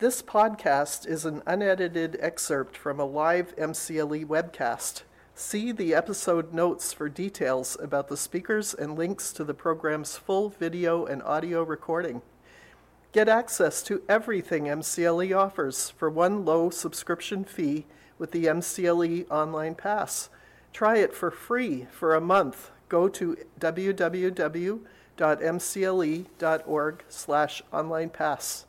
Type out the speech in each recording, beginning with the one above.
This podcast is an unedited excerpt from a live MCLE webcast. See the episode notes for details about the speakers and links to the program's full video and audio recording. Get access to everything MCLE offers for one low subscription fee with the MCLE Online Pass. Try it for free for a month. Go to www.mcle.org slash online pass.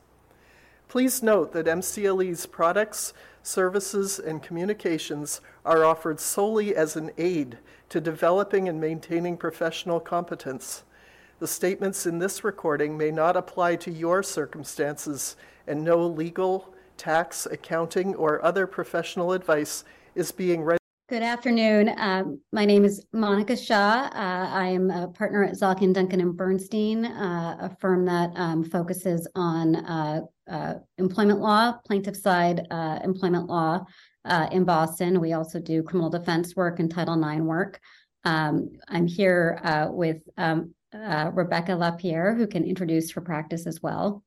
Please note that MCLE's products, services, and communications are offered solely as an aid to developing and maintaining professional competence. The statements in this recording may not apply to your circumstances, and no legal, tax, accounting, or other professional advice is being read. Good afternoon. Um, my name is Monica Shah. Uh, I am a partner at Zalkind Duncan and Bernstein, uh, a firm that um, focuses on uh, uh employment law, plaintiff side uh, employment law uh, in Boston. We also do criminal defense work and Title IX work. Um, I'm here with um, Rebecca LaPierre, who can introduce her practice as well.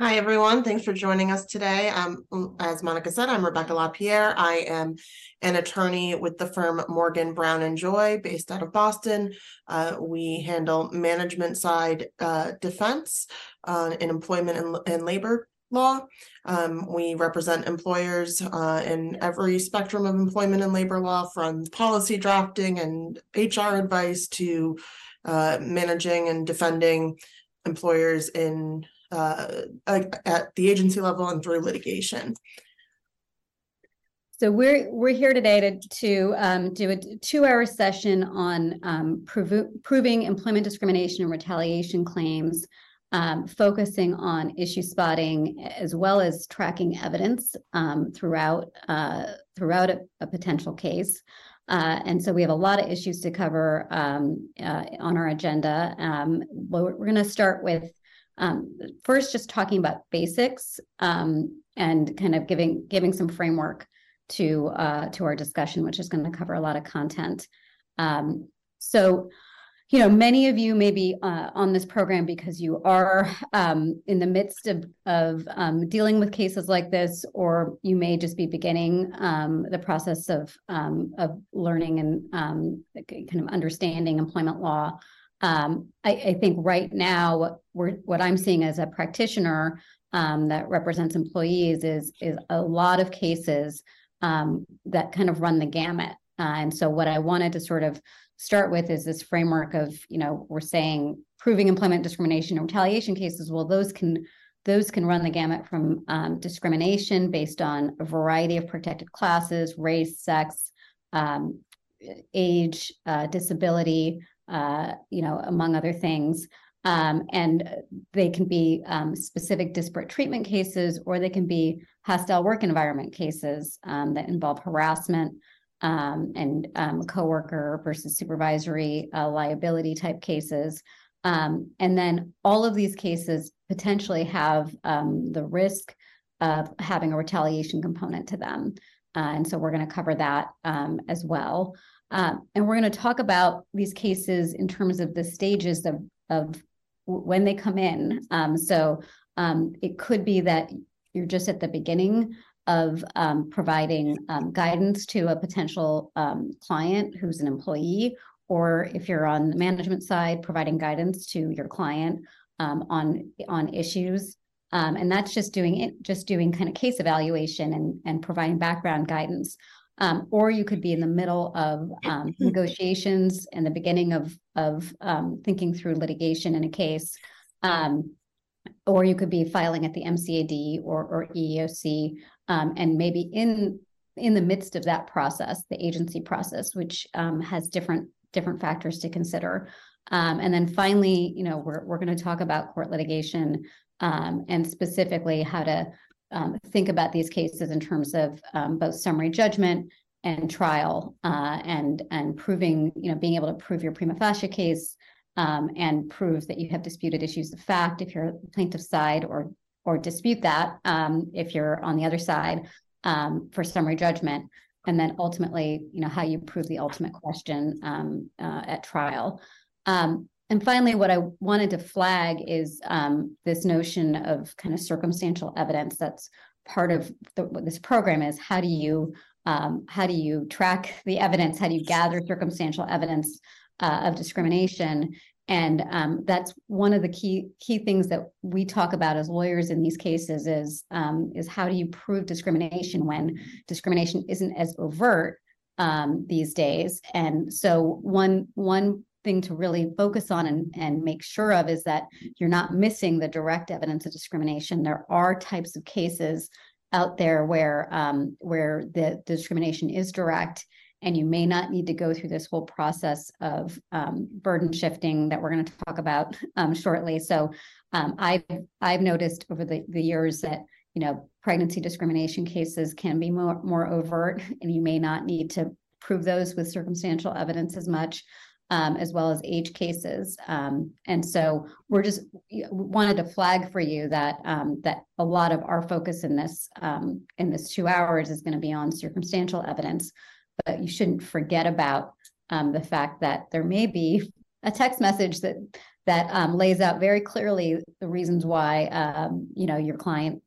Hi, everyone. Thanks for joining us today. Um, as Monica said, I'm Rebecca LaPierre. I am an attorney with the firm Morgan Brown and Joy based out of Boston. Uh, we handle management side uh, defense uh, in employment and, and labor law. Um, we represent employers uh, in every spectrum of employment and labor law, from policy drafting and HR advice to uh, managing and defending employers in uh, at the agency level and through litigation. So we're we're here today to to um, do a two-hour session on um, prov- proving employment discrimination and retaliation claims, um, focusing on issue spotting as well as tracking evidence um, throughout uh, throughout a, a, potential case. Uh, and so we have a lot of issues to cover um, uh, on our agenda. Um, we're going to start with um, first, just talking about basics um, and kind of giving giving some framework to uh, to our discussion, which is going to cover a lot of content. Um, so, you know, many of you may be uh, on this program because you are um, in the midst of of um, dealing with cases like this, or you may just be beginning um, the process of of learning and kind of understanding employment law. Um, I, I, think right now what I'm seeing as a practitioner um, that represents employees is is a lot of cases um, that kind of run the gamut. Uh, and so what I wanted to sort of start with is this framework of you know we're saying proving employment discrimination and retaliation cases. Well, those can those can run the gamut from um, discrimination based on a variety of protected classes, race, sex, um, age, uh, disability, uh, you know, among other things. Um, and they can be um, specific disparate treatment cases, or they can be hostile work environment cases um, that involve harassment um, and um, coworker versus supervisory uh, liability type cases. Um, and then all of these cases potentially have the risk of having a retaliation component to them. Uh, and so we're going to cover that as well. Um, and we're going to talk about these cases in terms of the stages of, of when they come in. Um, so um, it could be that you're just at the beginning of um, providing um, guidance to a potential um, client who's an employee, or if you're on the management side, providing guidance to your client on on issues. and that's just doing it, just doing kind of case evaluation and, and providing background guidance. Um, or you could be in the middle of um, negotiations and the beginning of of um, thinking through litigation in a case, um, or you could be filing at the MCAD or, or EEOC, um, and maybe in in the midst of that process, the agency process, which um, has different different factors to consider. and then finally, you know, we're we're going to talk about court litigation and specifically how to um, think about these cases in terms of um, both summary judgment and trial uh, and and proving you know being able to prove your prima facie case um, and prove that you have disputed issues of fact if you're plaintiff side or or dispute that um, if you're on the other side um, for summary judgment. And then ultimately you know how you prove the ultimate question um, uh, at trial and finally, what I wanted to flag is um, this notion of kind of circumstantial evidence. That's part of the, what this program is. How do you um, how do you track the evidence? How do you gather circumstantial evidence uh, of discrimination? And um, that's one of the key key things that we talk about as lawyers in these cases is um, is how do you prove discrimination when discrimination isn't as overt um, these days? And so one one thing to really focus on and, and make sure of is that you're not missing the direct evidence of discrimination. There are types of cases out there where um, where the, discrimination is direct and you may not need to go through this whole process of um, burden shifting that we're going to talk about um, shortly. So um, I've I've noticed over the, the years that you know pregnancy discrimination cases can be more more overt, and you may not need to prove those with circumstantial evidence as much um, as well as age cases. Um, and so we're just wanted to flag for you that um, that a lot of our focus in this um, in this two hours is going to be on circumstantial evidence, but you shouldn't forget about um, the fact that there may be a text message that that um, lays out very clearly the reasons why you know your client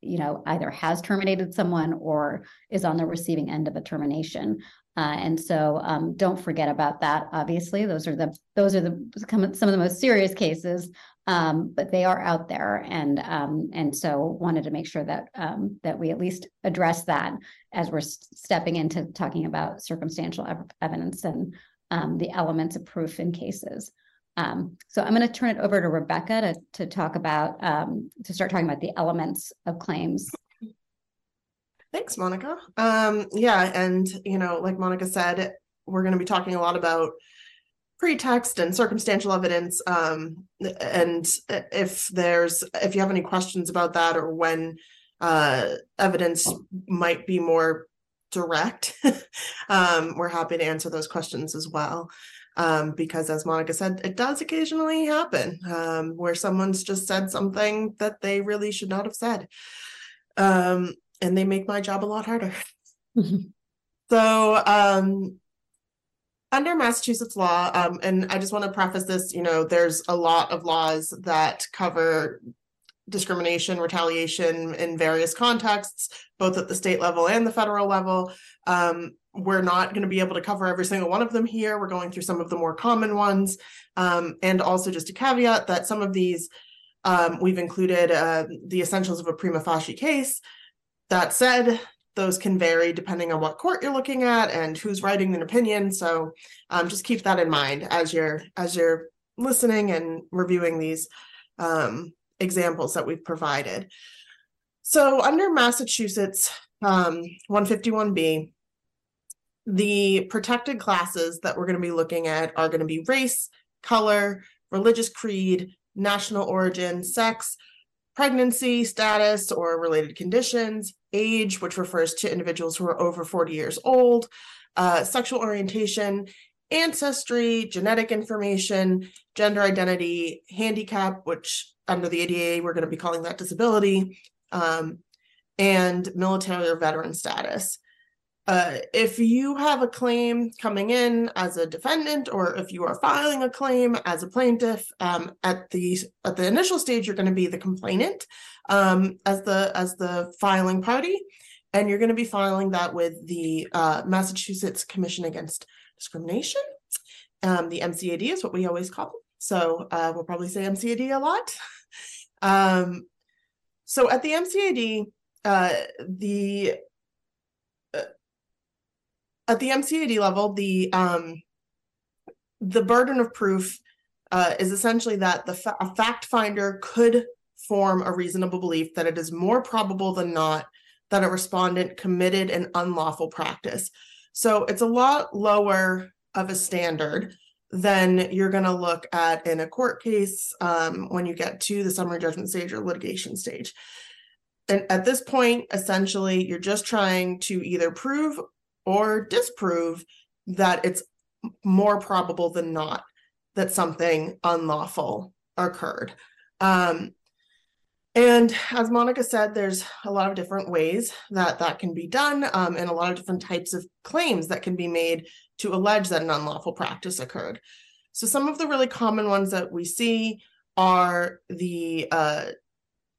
you know either has terminated someone or is on the receiving end of a termination uh, and so um, don't forget about that. Obviously, those are the those are the some of the most serious cases, um, but they are out there, and um, and so wanted to make sure that um, that we at least address that as we're stepping into talking about circumstantial ev- evidence and um, the elements of proof in cases. Um, so I'm going to turn it over to Rebecca to to talk about to start talking about the elements of claims. Thanks, Monica. Um, yeah, and you know, like Monica said, we're going to be talking a lot about pretext and circumstantial evidence. Um, and if there's if you have any questions about that or when uh, evidence might be more direct, um, we're happy to answer those questions as well. Um, because as Monica said, it does occasionally happen um, where someone's just said something that they really should not have said. Um, and they make my job a lot harder. so, um, under Massachusetts law, um, and I just want to preface this, you know, there's a lot of laws that cover discrimination, retaliation in various contexts, both at the state level and the federal level. Um, we're not going to be able to cover every single one of them here. We're going through some of the more common ones. Um, and also, just a caveat that some of these um, we've included uh, the essentials of a prima facie case. That said, those can vary depending on what court you're looking at and who's writing an opinion. So um, just keep that in mind as you're as you're listening and reviewing these um, examples that we've provided. So under Massachusetts um, 151B, the protected classes that we're going to be looking at are going to be race, color, religious creed, national origin, sex, pregnancy status or related conditions, age, which refers to individuals who are over 40 years old, uh, sexual orientation, ancestry, genetic information, gender identity, handicap, which under the ADA, we're going to be calling that disability, um, and military or veteran status. Uh, if you have a claim coming in as a defendant, or if you are filing a claim as a plaintiff, um, at the at the initial stage, you're going to be the complainant um, as the as the filing party, and you're going to be filing that with the uh, Massachusetts Commission Against Discrimination. Um, the MCAD is what we always call them, so uh, we'll probably say MCAD a lot. Um, so at the MCAD, uh, the at the MCAD level, the um, the burden of proof uh, is essentially that the fa- a fact finder could form a reasonable belief that it is more probable than not that a respondent committed an unlawful practice. So it's a lot lower of a standard than you're going to look at in a court case um, when you get to the summary judgment stage or litigation stage. And at this point, essentially, you're just trying to either prove or disprove that it's more probable than not that something unlawful occurred. Um, and as Monica said, there's a lot of different ways that that can be done, um, and a lot of different types of claims that can be made to allege that an unlawful practice occurred. So some of the really common ones that we see are the uh,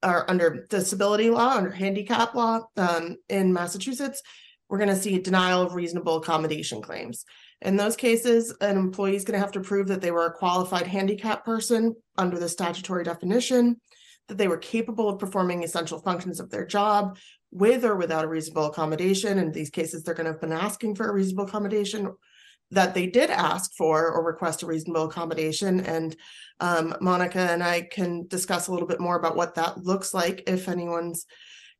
are under disability law, under handicap law um, in Massachusetts. We're going to see denial of reasonable accommodation claims. In those cases, an employee is going to have to prove that they were a qualified handicap person under the statutory definition, that they were capable of performing essential functions of their job with or without a reasonable accommodation. In these cases, they're going to have been asking for a reasonable accommodation, that they did ask for or request a reasonable accommodation. And um, Monica and I can discuss a little bit more about what that looks like if anyone's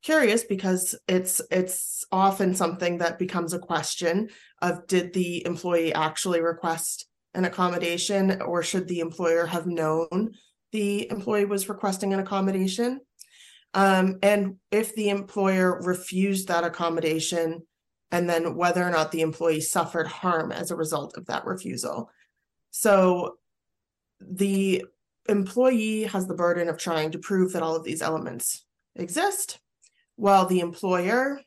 curious because it's it's often something that becomes a question of did the employee actually request an accommodation or should the employer have known the employee was requesting an accommodation? Um, and if the employer refused that accommodation and then whether or not the employee suffered harm as a result of that refusal. So the employee has the burden of trying to prove that all of these elements exist while the employer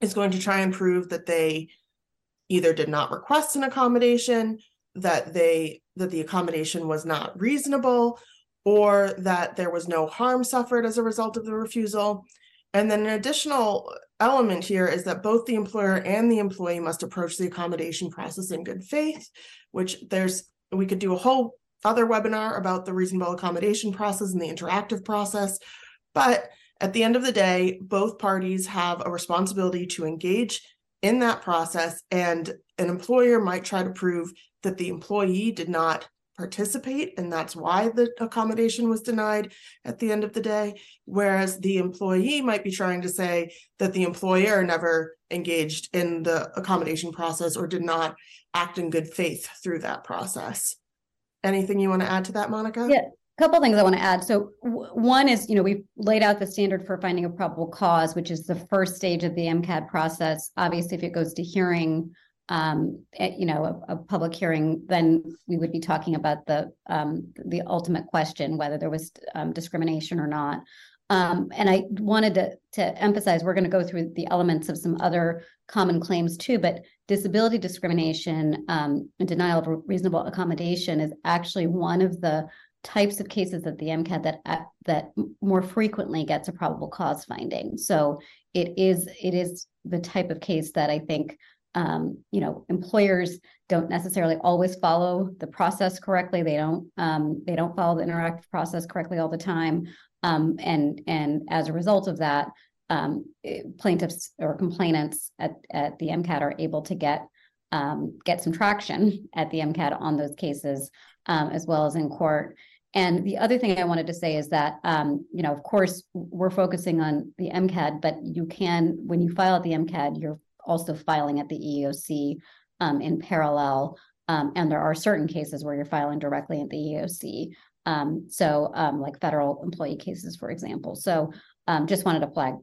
is going to try and prove that they either did not request an accommodation that they that the accommodation was not reasonable or that there was no harm suffered as a result of the refusal. And then an additional element here is that both the employer and the employee must approach the accommodation process in good faith which there's we could do a whole other webinar about the reasonable accommodation process and the interactive process. But at the end of the day, both parties have a responsibility to engage in that process, and an employer might try to prove that the employee did not participate, and that's why the accommodation was denied at the end of the day. Whereas the employee might be trying to say that the employer never engaged in the accommodation process or did not act in good faith through that process. Anything you want to add to that, Monica? Yeah, couple things I want to add. So w- one is, you know, we've laid out the standard for finding a probable cause, which is the first stage of the MCAD process. Obviously, if it goes to hearing, um, at, eh, you know, a, a, public hearing, then we would be talking about the um, the ultimate question whether there was um, discrimination or not. Um, and I wanted to to emphasize we're going to go through the elements of some other common claims too, but disability discrimination um, and denial of reasonable accommodation is actually one of the types of cases at the MCAD that uh, that more frequently gets a probable cause finding. So it is it is the type of case that I think um, you know employers don't necessarily always follow the process correctly. They don't um, they don't follow the interactive process correctly all the time, um, and and as a result of that, um, plaintiffs or complainants at at the MCAD are able to get um, get some traction at the MCAD on those cases um, as well as in court. And the other thing I wanted to say is that, um, you know, of course, we're focusing on the MCAD, but you can, when you file at the MCAD, you're also filing at the EEOC um, in parallel. Um, and there are certain cases where you're filing directly at the EEOC. Um, so, um, like federal employee cases, for example. So, um, just wanted to flag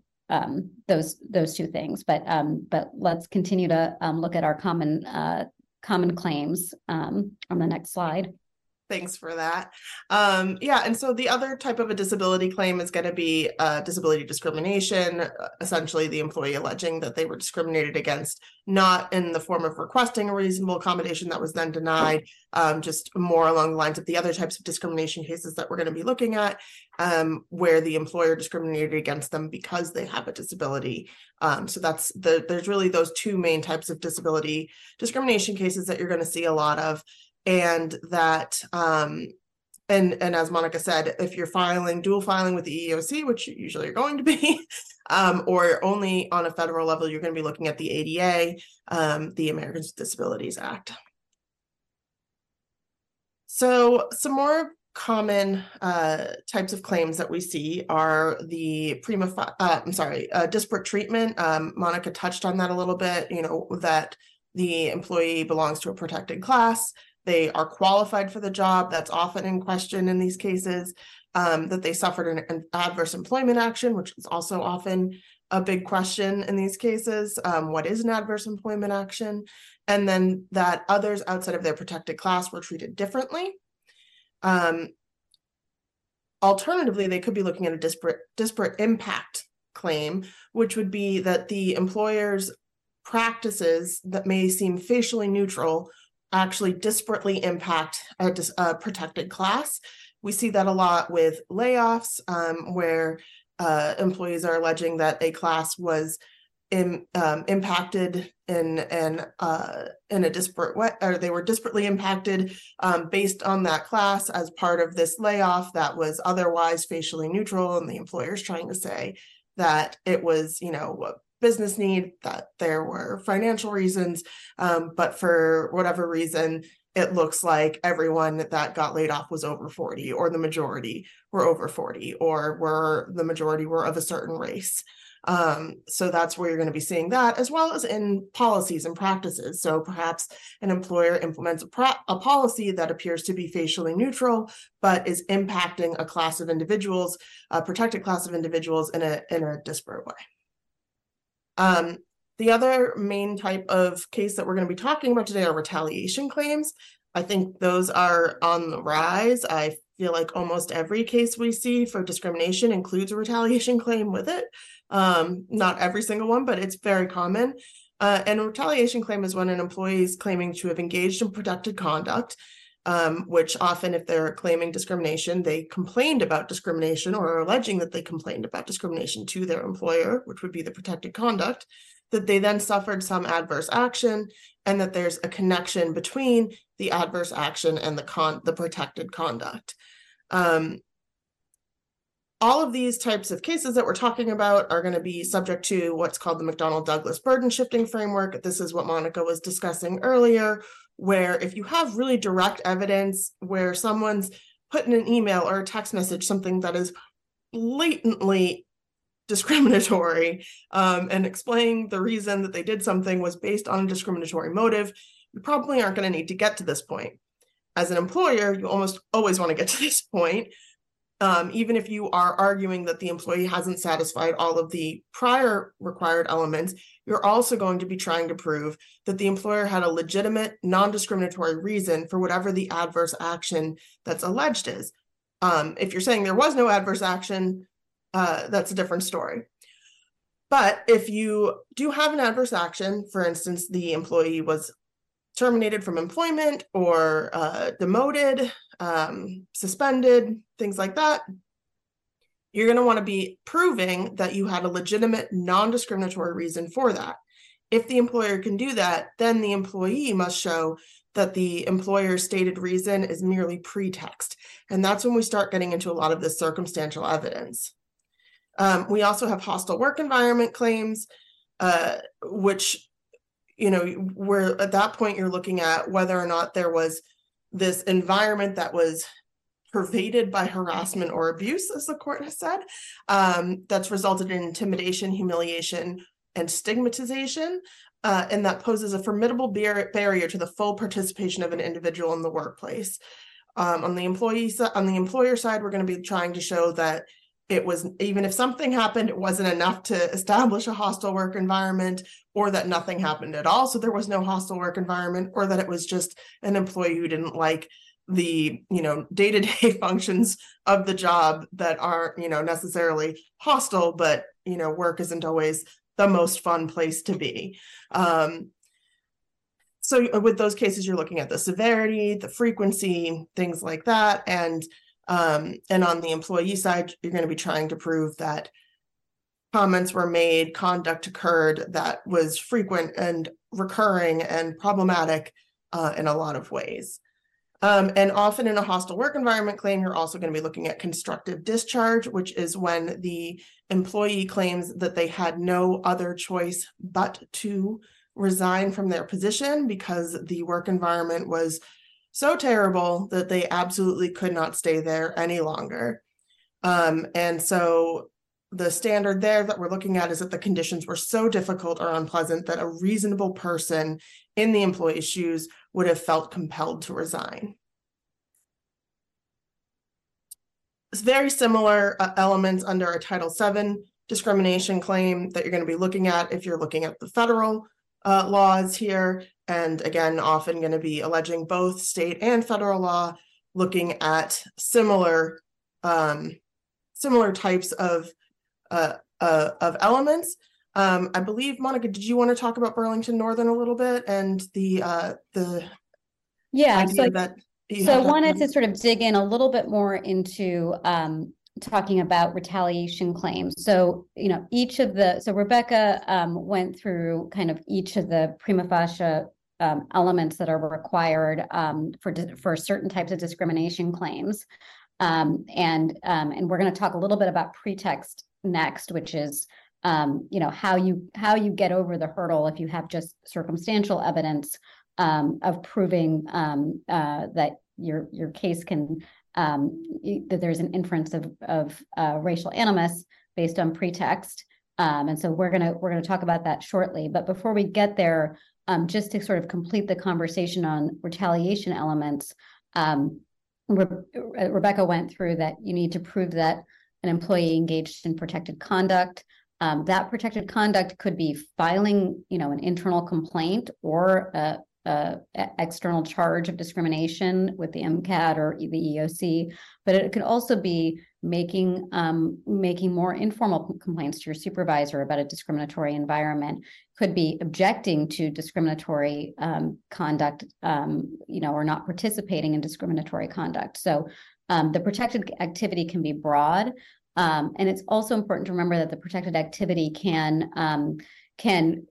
those those two things. But but let's continue to look at our common uh, common claims on the next slide. Thanks for that. Um, yeah, and so the other type of a disability claim is going to be uh, disability discrimination, uh, essentially the employee alleging that they were discriminated against, not in the form of requesting a reasonable accommodation that was then denied, um, just more along the lines of the other types of discrimination cases that we're going to be looking at, um, where the employer discriminated against them because they have a disability. Um, so that's the there's really those two main types of disability discrimination cases that you're going to see a lot of and that um and and as monica said if you're filing dual filing with the eeoc which usually you're going to be um, or only on a federal level you're going to be looking at the ada um, the americans with disabilities act. So some more common uh, types of claims that we see are the prima uh, i'm sorry uh, disparate treatment. Um, monica touched on that a little bit you know that the employee belongs to a protected class they are qualified for the job. That's often in question in these cases. Um, that they suffered an, an, adverse employment action, which is also often a big question in these cases. Um, what is an adverse employment action? And then that others outside of their protected class were treated differently. Um, alternatively, they could be looking at a disparate disparate impact claim, which would be that the employer's practices that may seem facially neutral actually disparately impact a, a protected class. We see that a lot with layoffs, um, where uh, employees are alleging that a class was in, um, impacted in in uh, in a disparate way, or they were disparately impacted um, based on that class as part of this layoff that was otherwise facially neutral, and the employer's trying to say that it was, you know, business need, that there were financial reasons, um, but for whatever reason, it looks like everyone that got laid off was over 40 or the majority were over 40 or were the majority were of a certain race. Um, so that's where you're going to be seeing that as well as in policies and practices. So perhaps an employer implements a, pro- a policy that appears to be facially neutral but is impacting a class of individuals a protected class of individuals in a in a disparate way um, the other main type of case that we're going to be talking about today are retaliation claims. I think those are on the rise. I feel like almost every case we see for discrimination includes a retaliation claim with it. Um, not every single one, but it's very common. Uh, and a retaliation claim is when an employee is claiming to have engaged in protected conduct, um, which often, if they're claiming discrimination, they complained about discrimination or are alleging that they complained about discrimination to their employer, which would be the protected conduct that they then suffered some adverse action and that there's a connection between the adverse action and the con the protected conduct um, all of these types of cases that we're talking about are going to be subject to what's called the McDonnell Douglas burden shifting framework. This is what Monica was discussing earlier, where if you have really direct evidence where someone's put in an email or a text message something that is blatantly discriminatory um, and explaining the reason that they did something was based on a discriminatory motive, you probably aren't going to need to get to this point. As an employer, you almost always want to get to this point, um, even if you are arguing that the employee hasn't satisfied all of the prior required elements, you're also going to be trying to prove that the employer had a legitimate, non discriminatory reason for whatever the adverse action that's alleged is. Um, if you're saying there was no adverse action, uh, that's a different story. But if you do have an adverse action, for instance, the employee was terminated from employment or uh, demoted, um, suspended, things like that, you're going to want to be proving that you had a legitimate non discriminatory reason for that. If the employer can do that, then the employee must show that the employer's stated reason is merely pretext. And that's when we start getting into a lot of this circumstantial evidence. Um, we also have hostile work environment claims, uh, which, you know, where at that point you're looking at whether or not there was this environment that was pervaded by harassment or abuse, as the court has said, um, that's resulted in intimidation, humiliation, and stigmatization. Uh, and that poses a formidable bar- barrier to the full participation of an individual in the workplace. Um, on the employee on the employer side, we're going to be trying to show that it was even if something happened it wasn't enough to establish a hostile work environment or that nothing happened at all so there was no hostile work environment or that it was just an employee who didn't like the you know day-to-day functions of the job that aren't you know necessarily hostile but you know work isn't always the most fun place to be um, so with those cases you're looking at the severity the frequency things like that and um, and on the employee side, you're going to be trying to prove that comments were made, conduct occurred that was frequent and recurring and problematic uh, in a lot of ways. Um, and often in a hostile work environment claim, you're also going to be looking at constructive discharge, which is when the employee claims that they had no other choice but to resign from their position because the work environment was so terrible that they absolutely could not stay there any longer. Um, and so the standard there that we're looking at is that the conditions were so difficult or unpleasant that a reasonable person in the employee's shoes would have felt compelled to resign. It's very similar uh, elements under a Title VII discrimination claim that you're going to be looking at if you're looking at the federal uh, laws here and again, often going to be alleging both state and federal law, looking at similar um, similar types of uh, uh, of elements. Um, I believe Monica, did you want to talk about Burlington Northern a little bit and the uh, the Yeah, so, that. so I wanted to sort of dig in a little bit more into um, talking about retaliation claims. So, you know, each of the, so Rebecca um, went through kind of each of the prima facie um, elements that are required um, for for certain types of discrimination claims. Um, and um, and we're going to talk a little bit about pretext next, which is um, you know how you how you get over the hurdle if you have just circumstantial evidence um, of proving um, uh, that your your case can um, that there's an inference of of uh, racial animus based on pretext. Um, and so we're gonna we're gonna talk about that shortly. But before we get there, um, just to sort of complete the conversation on retaliation elements, um, Re- uh, Rebecca went through that you need to prove that an employee engaged in protected conduct. Um, that protected conduct could be filing, you know, an internal complaint or a, a external charge of discrimination with the MCAD or the EEOC, but it could also be making um, making more informal complaints to your supervisor about a discriminatory environment. Could be objecting to discriminatory um, conduct, um, you know, or not participating in discriminatory conduct. So um, the protected activity can be broad. Um, and it's also important to remember that the protected activity can um, can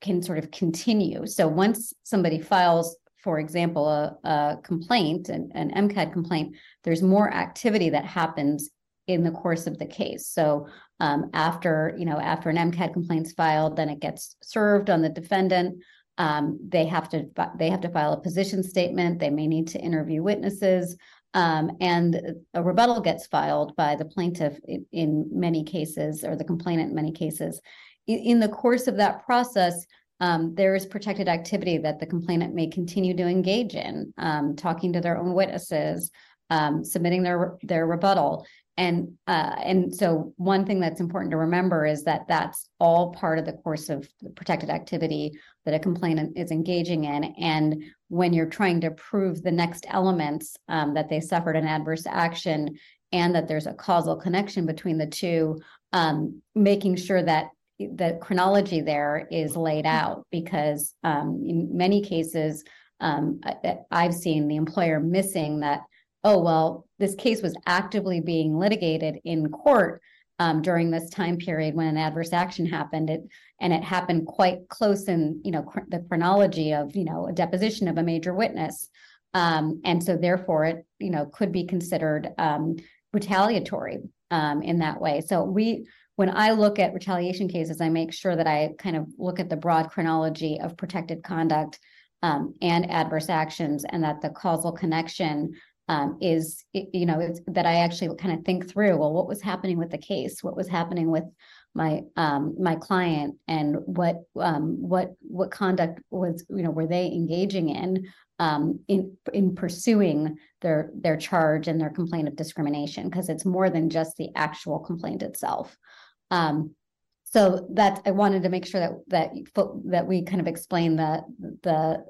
can sort of continue. So once somebody files, for example, a, a complaint, an, an MCAD complaint, there's more activity that happens in the course of the case. So um, after you know after an MCAD complaint's filed, then it gets served on the defendant. Um, they have to they have to file a position statement. They may need to interview witnesses. Um, and a rebuttal gets filed by the plaintiff in, in many cases, or the complainant in many cases. In, in the course of that process, um, there is protected activity that the complainant may continue to engage in, um, talking to their own witnesses, um, submitting their their rebuttal, and uh, and so one thing that's important to remember is that that's all part of the course of protected activity that a complainant is engaging in, and when you're trying to prove the next elements um, that they suffered an adverse action and that there's a causal connection between the two, um, making sure that the chronology there is laid out because um, in many cases um, I've seen the employer missing that. Oh well, this case was actively being litigated in court um, during this time period when an adverse action happened. It and it happened quite close in you know chr- the chronology of you know a deposition of a major witness um, and so therefore it you know could be considered um, retaliatory um, in that way so we when i look at retaliation cases i make sure that i kind of look at the broad chronology of protected conduct um, and adverse actions and that the causal connection um, is you know that i actually kind of think through well what was happening with the case? What was happening with my um my client? And what um what what conduct was you know were they engaging in um in in pursuing their their charge and their complaint of discrimination? Because it's more than just the actual complaint itself. Um so that I wanted to make sure that that that we kind of explain the the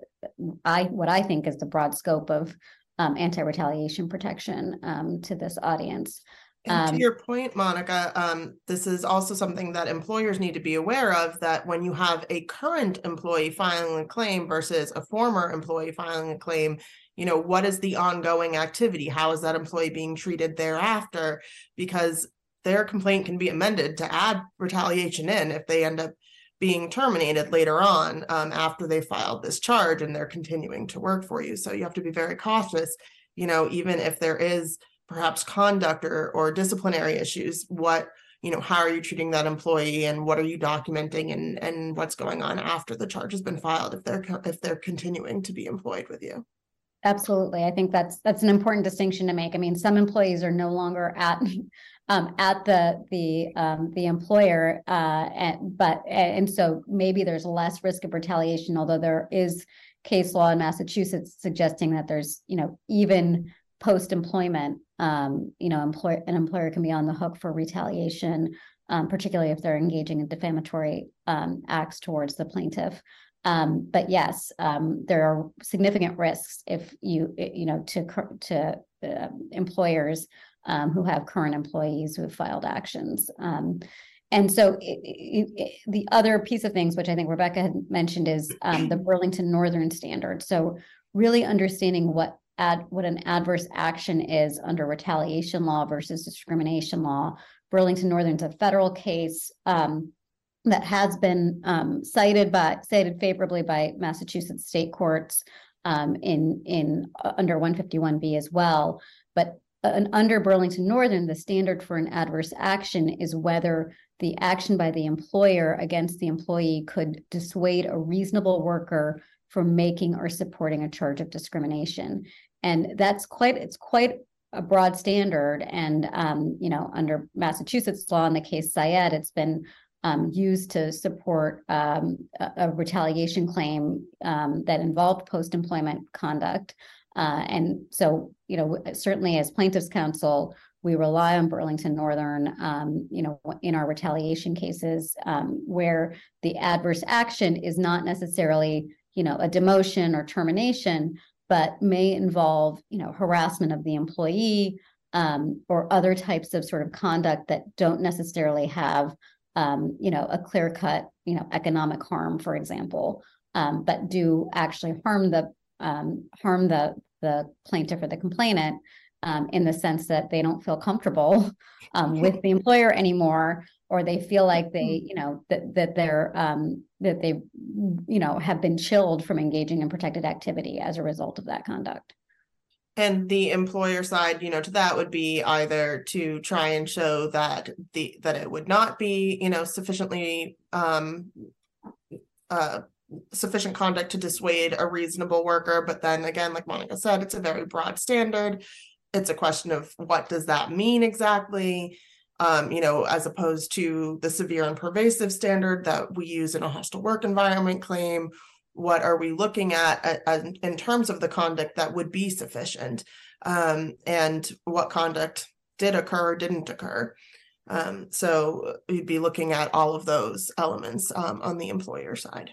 I what I think is the broad scope of um, anti-retaliation protection um, to this audience. To Um, your point, Monica, um, this is also something that employers need to be aware of, that when you have a current employee filing a claim versus a former employee filing a claim, you know, what is the ongoing activity? How is that employee being treated thereafter? Because their complaint can be amended to add retaliation in if they end up being terminated later on, um, after they filed this charge and they're continuing to work for you. So you have to be very cautious, you know, even if there is perhaps conduct or, or disciplinary issues what you know how are you treating that employee and what are you documenting and and what's going on after the charge has been filed if they're if they're continuing to be employed with you Absolutely. I think that's that's an important distinction to make. I mean, some employees are no longer at um at the the um the employer uh and but and so maybe there's less risk of retaliation, although there is case law in Massachusetts suggesting that there's, you know, even post-employment, um, you know, employer an employer can be on the hook for retaliation, um, particularly if they're engaging in defamatory um acts towards the plaintiff. Um, but yes, um, there are significant risks if you, you know, to, to, uh, employers, um, who have current employees who have filed actions. Um, and so i- i- i- the other piece of things, which I think Rebecca had mentioned is, um, the Burlington Northern Standard. So really understanding what ad what an adverse action is under retaliation law versus discrimination law. Burlington Northern's a federal case um, that has been um, cited by cited favorably by Massachusetts state courts um, in in uh, under 151B as well. But uh, under Burlington Northern, the standard for an adverse action is whether the action by the employer against the employee could dissuade a reasonable worker from making or supporting a charge of discrimination. And that's quite it's quite a broad standard. And um, you know, under Massachusetts law in the case Psy-Ed, it's been um, used to support um, a, a, retaliation claim um, that involved post-employment conduct. Uh, and so, you know, certainly as plaintiffs' counsel, we rely on Burlington Northern, um, you know, in our retaliation cases um, where the adverse action is not necessarily, you know, a demotion or termination, but may involve, you know, harassment of the employee um, or other types of sort of conduct that don't necessarily have, um, you know, a clear cut, you know, economic harm, for example, um, but do actually harm the um, harm the the plaintiff or the complainant um, in the sense that they don't feel comfortable um, with the employer anymore, or they feel like they, hmm. you know, that that they're um, that they, you know, have been chilled from engaging in protected activity as a result of that conduct. And the employer side, you know, to that would be either to try and show that the that it would not be, you know, sufficiently um, uh, sufficient conduct to dissuade a reasonable worker. But then again, like Monica said, it's a very broad standard. It's a question of what does that mean exactly? Um, you know, as opposed to the severe and pervasive standard that we use in a hostile work environment claim. What are we looking at, at, at in terms of the conduct that would be sufficient? Um, and what conduct did occur, or didn't occur? Um, so we'd be looking at all of those elements um, on the employer side.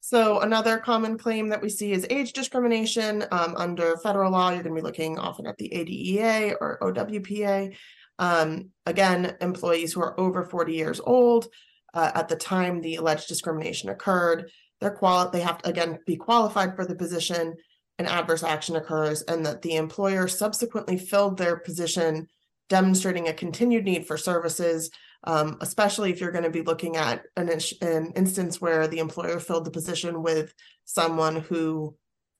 So another common claim that we see is age discrimination. Um, under federal law, you're going to be looking often at the ADEA or OWBPA. Um, again, employees who are over 40 years old uh, at the time the alleged discrimination occurred, they're quali- they have to again be qualified for the position. An adverse action occurs, and that the employer subsequently filled their position, demonstrating a continued need for services um, especially if you're going to be looking at an, an instance where the employer filled the position with someone who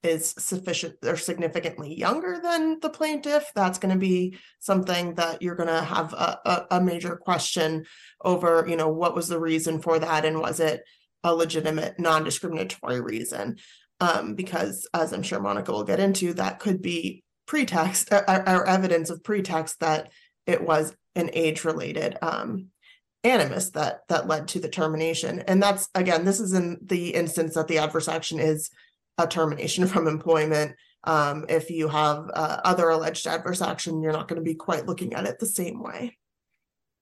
is sufficient or significantly younger than the plaintiff, that's going to be something that you're going to have a, a, a, major question over, you know, what was the reason for that and was it a legitimate non-discriminatory reason? Um, because as I'm sure Monica will get into, that could be pretext or, or evidence of pretext that it was an age-related um, animus that that led to the termination and that's again this is in the instance that the adverse action is a termination from employment um, if you have uh, other alleged adverse action you're not going to be quite looking at it the same way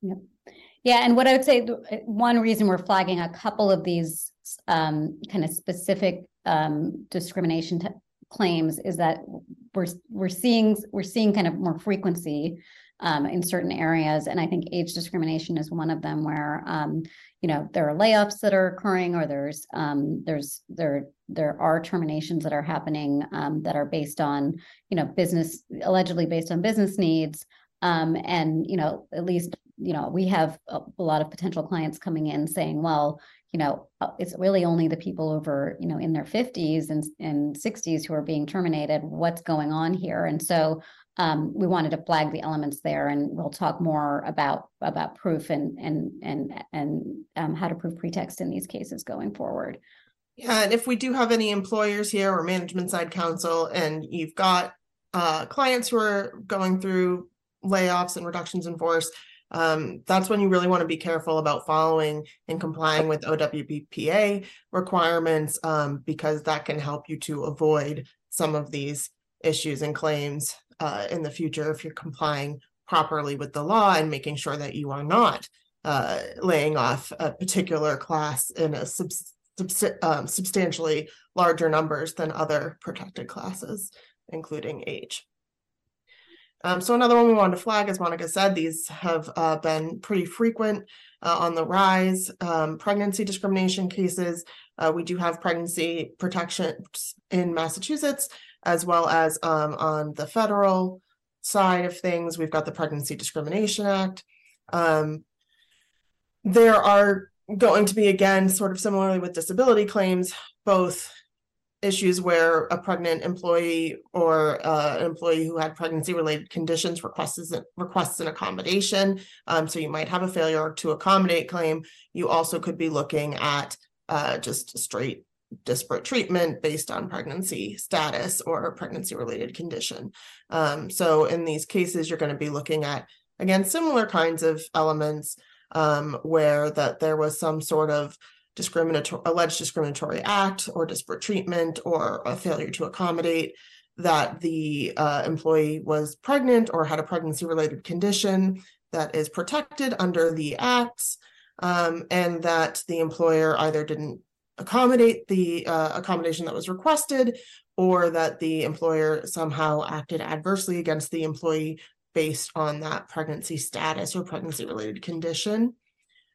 yep. yeah and what i would say one reason we're flagging a couple of these um, kind of specific um, discrimination t- claims is that we're we're seeing we're seeing kind of more frequency um, in certain areas. And I think age discrimination is one of them where, um, you know, there are layoffs that are occurring or there's, um, there's, there, there are terminations that are happening um, that are based on, you know, business, allegedly based on business needs. Um, and, you know, at least, you know, we have a, a lot of potential clients coming in saying, well, you know, uh, it's really only the people over, you know, in their 50s and, and 60s who are being terminated. What's going on here? And so um, we wanted to flag the elements there, and we'll talk more about about proof and and and and um, how to prove pretext in these cases going forward. Yeah, and if we do have any employers here or management side counsel, and you've got uh, clients who are going through layoffs and reductions in force, um, that's when you really want to be careful about following and complying with OWBPA requirements um, because that can help you to avoid some of these issues and claims uh, in the future if you're complying properly with the law and making sure that you are not uh, laying off a particular class in a sub- sub- um, substantially larger numbers than other protected classes, including age. Um, so another one we wanted to flag, as Monica said, these have uh, been pretty frequent uh, on the rise. Um, pregnancy discrimination cases. Uh, we do have pregnancy protections in Massachusetts, as well as um, on the federal side of things. We've got the Pregnancy Discrimination Act. Um, there are going to be, again, sort of similarly with disability claims, both issues where a pregnant employee or uh, an employee who had pregnancy related conditions requests requests an accommodation. Um, so you might have a failure to accommodate claim. You also could be looking at uh, just straight disparate treatment based on pregnancy status or pregnancy related condition. Um, so in these cases, you're going to be looking at again similar kinds of elements um, where that there was some sort of discriminatory alleged discriminatory act or disparate treatment or a failure to accommodate that the uh, employee was pregnant or had a pregnancy related condition that is protected under the acts um, and that the employer either didn't accommodate the uh, accommodation that was requested or that the employer somehow acted adversely against the employee based on that pregnancy status or pregnancy related condition.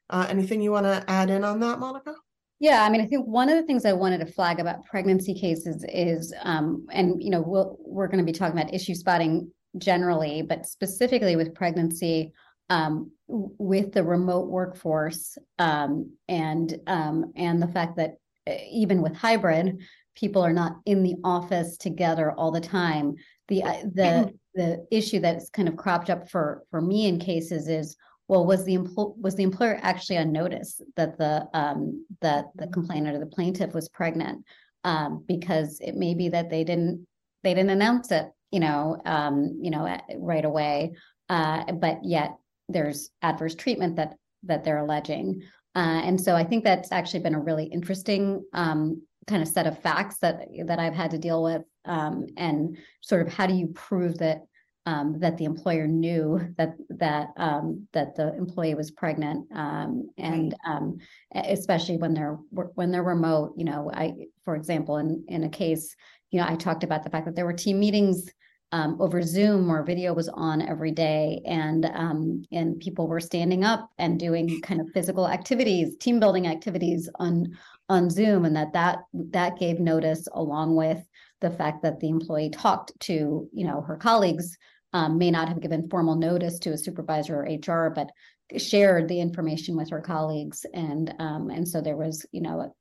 Uh, anything you want to add in on that, Monica? Yeah, I mean, I think one of the things I wanted to flag about pregnancy cases is, um, and you know, we'll, we're going to be talking about issue spotting generally, but specifically with pregnancy, um, with the remote workforce, um, and um, and the fact that uh, even with hybrid, people are not in the office together all the time. The uh, the the issue that's kind of cropped up for for me in cases is well was the empl- was the employer actually on notice that the um, that the complainant or the plaintiff was pregnant um, because it may be that they didn't they didn't announce it you know um, you know right away uh, but yet there's adverse treatment that that they're alleging uh, and so I think that's actually been a really interesting um, kind of set of facts that that I've had to deal with um, and sort of how do you prove that um, that the employer knew that that um, that the employee was pregnant, um, and um, especially when they're when they're remote. You know, I, for example, in in a case, you know, I talked about the fact that there were team meetings um, over Zoom where video was on every day, and um, and people were standing up and doing kind of physical activities, team building activities on on Zoom, and that that that gave notice along with the fact that the employee talked to you know her colleagues um, may not have given formal notice to a supervisor or HR, but shared the information with her colleagues, and um, and so there was, you know,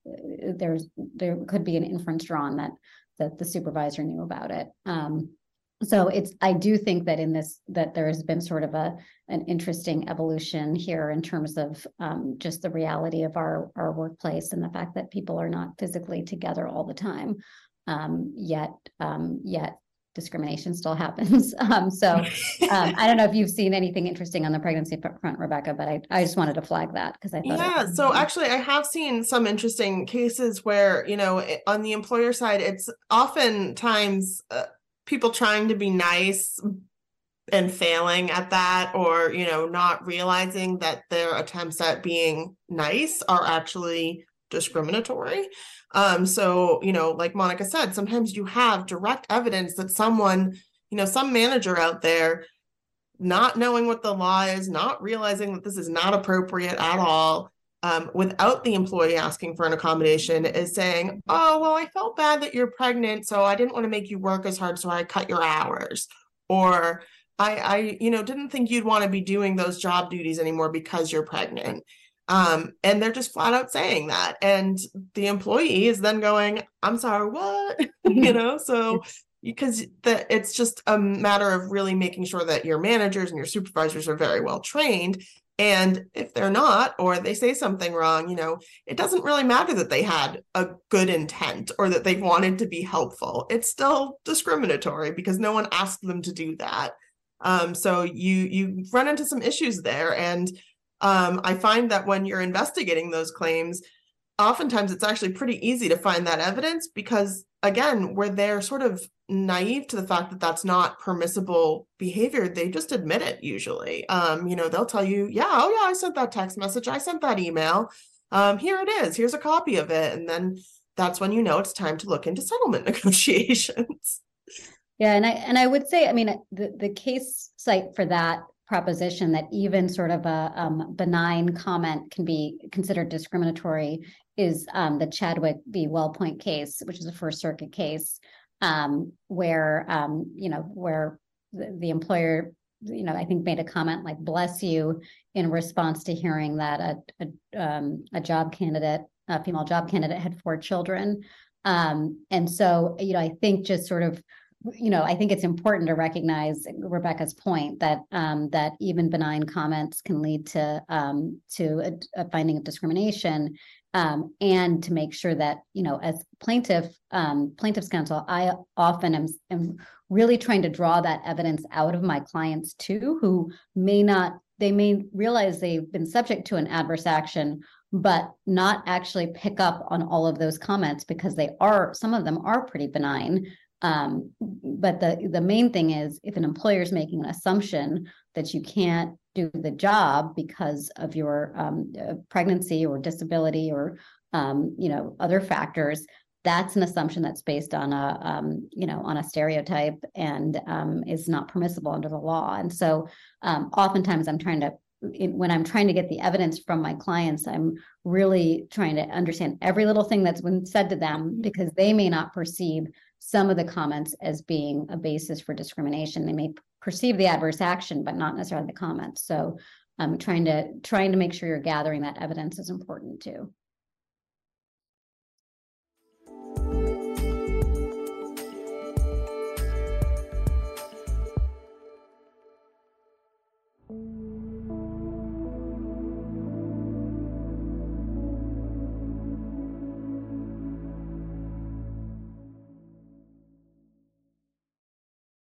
there's there could be an inference drawn that that the supervisor knew about it. Um, so it's I do think that in this that there has been sort of a an interesting evolution here in terms of um, just the reality of our our workplace and the fact that people are not physically together all the time. Um, yet um, yet discrimination still happens. Um, so um, I don't know if you've seen anything interesting on the pregnancy front, Rebecca, but I, I just wanted to flag that because I thought. Yeah. So actually, I have seen some interesting cases where, you know, on the employer side, it's oftentimes uh, people trying to be nice and failing at that or you know not realizing that their attempts at being nice are actually discriminatory. Um, so, you know, like Monica said, sometimes you have direct evidence that someone, you know, some manager out there not knowing what the law is, not realizing that this is not appropriate at all, um, without the employee asking for an accommodation, is saying, Oh, well, I felt bad that you're pregnant, so I didn't want to make you work as hard, so I cut your hours. Or I, I, you know, didn't think you'd want to be doing those job duties anymore because you're pregnant. Um, and they're just flat out saying that. And the employee is then going, I'm sorry, what? you know, so because the, it's just a matter of really making sure that your managers and your supervisors are very well trained. And if they're not, or they say something wrong, you know, it doesn't really matter that they had a good intent or that they wanted to be helpful. It's still discriminatory because no one asked them to do that. Um, so you you run into some issues there, and um, I find that when you're investigating those claims, oftentimes it's actually pretty easy to find that evidence because, again, where they're sort of naive to the fact that that's not permissible behavior, they just admit it usually. Um, you know, they'll tell you, yeah, oh, yeah, I sent that text message, I sent that email. Um, here it is, here's a copy of it. And then that's when you know it's time to look into settlement negotiations. Yeah, and I and I would say, I mean, the the case cite for that proposition that even sort of a um, benign comment can be considered discriminatory is um, the Chadwick v. Wellpoint case, which is a First Circuit case, um, where um, you know where the, the employer, you know, I think made a comment like "bless you" in response to hearing that a a, um, a job candidate, a female job candidate, had four children, um, and so you know, I think just sort of you know, I think it's important to recognize Rebecca's point that um, that even benign comments can lead to um, to a, a, finding of discrimination, um, and to make sure that you know, as plaintiff um, plaintiff's counsel, I often am, am really trying to draw that evidence out of my clients too, who may not they may realize they've been subject to an adverse action but not actually pick up on all of those comments because they are some of them are pretty benign um, but the the main thing is if an employer is making an assumption that you can't do the job because of your um, uh, pregnancy or disability or um, you know other factors, that's an assumption that's based on a um, you know on a stereotype and um, is not permissible under the law. And so um, oftentimes I'm trying to when I'm trying to get the evidence from my clients, I'm really trying to understand every little thing that's been said to them because they may not perceive some of the comments as being a basis for discrimination. They may perceive the adverse action, but not necessarily the comments. So um, trying to trying to make sure you're gathering that evidence is important too.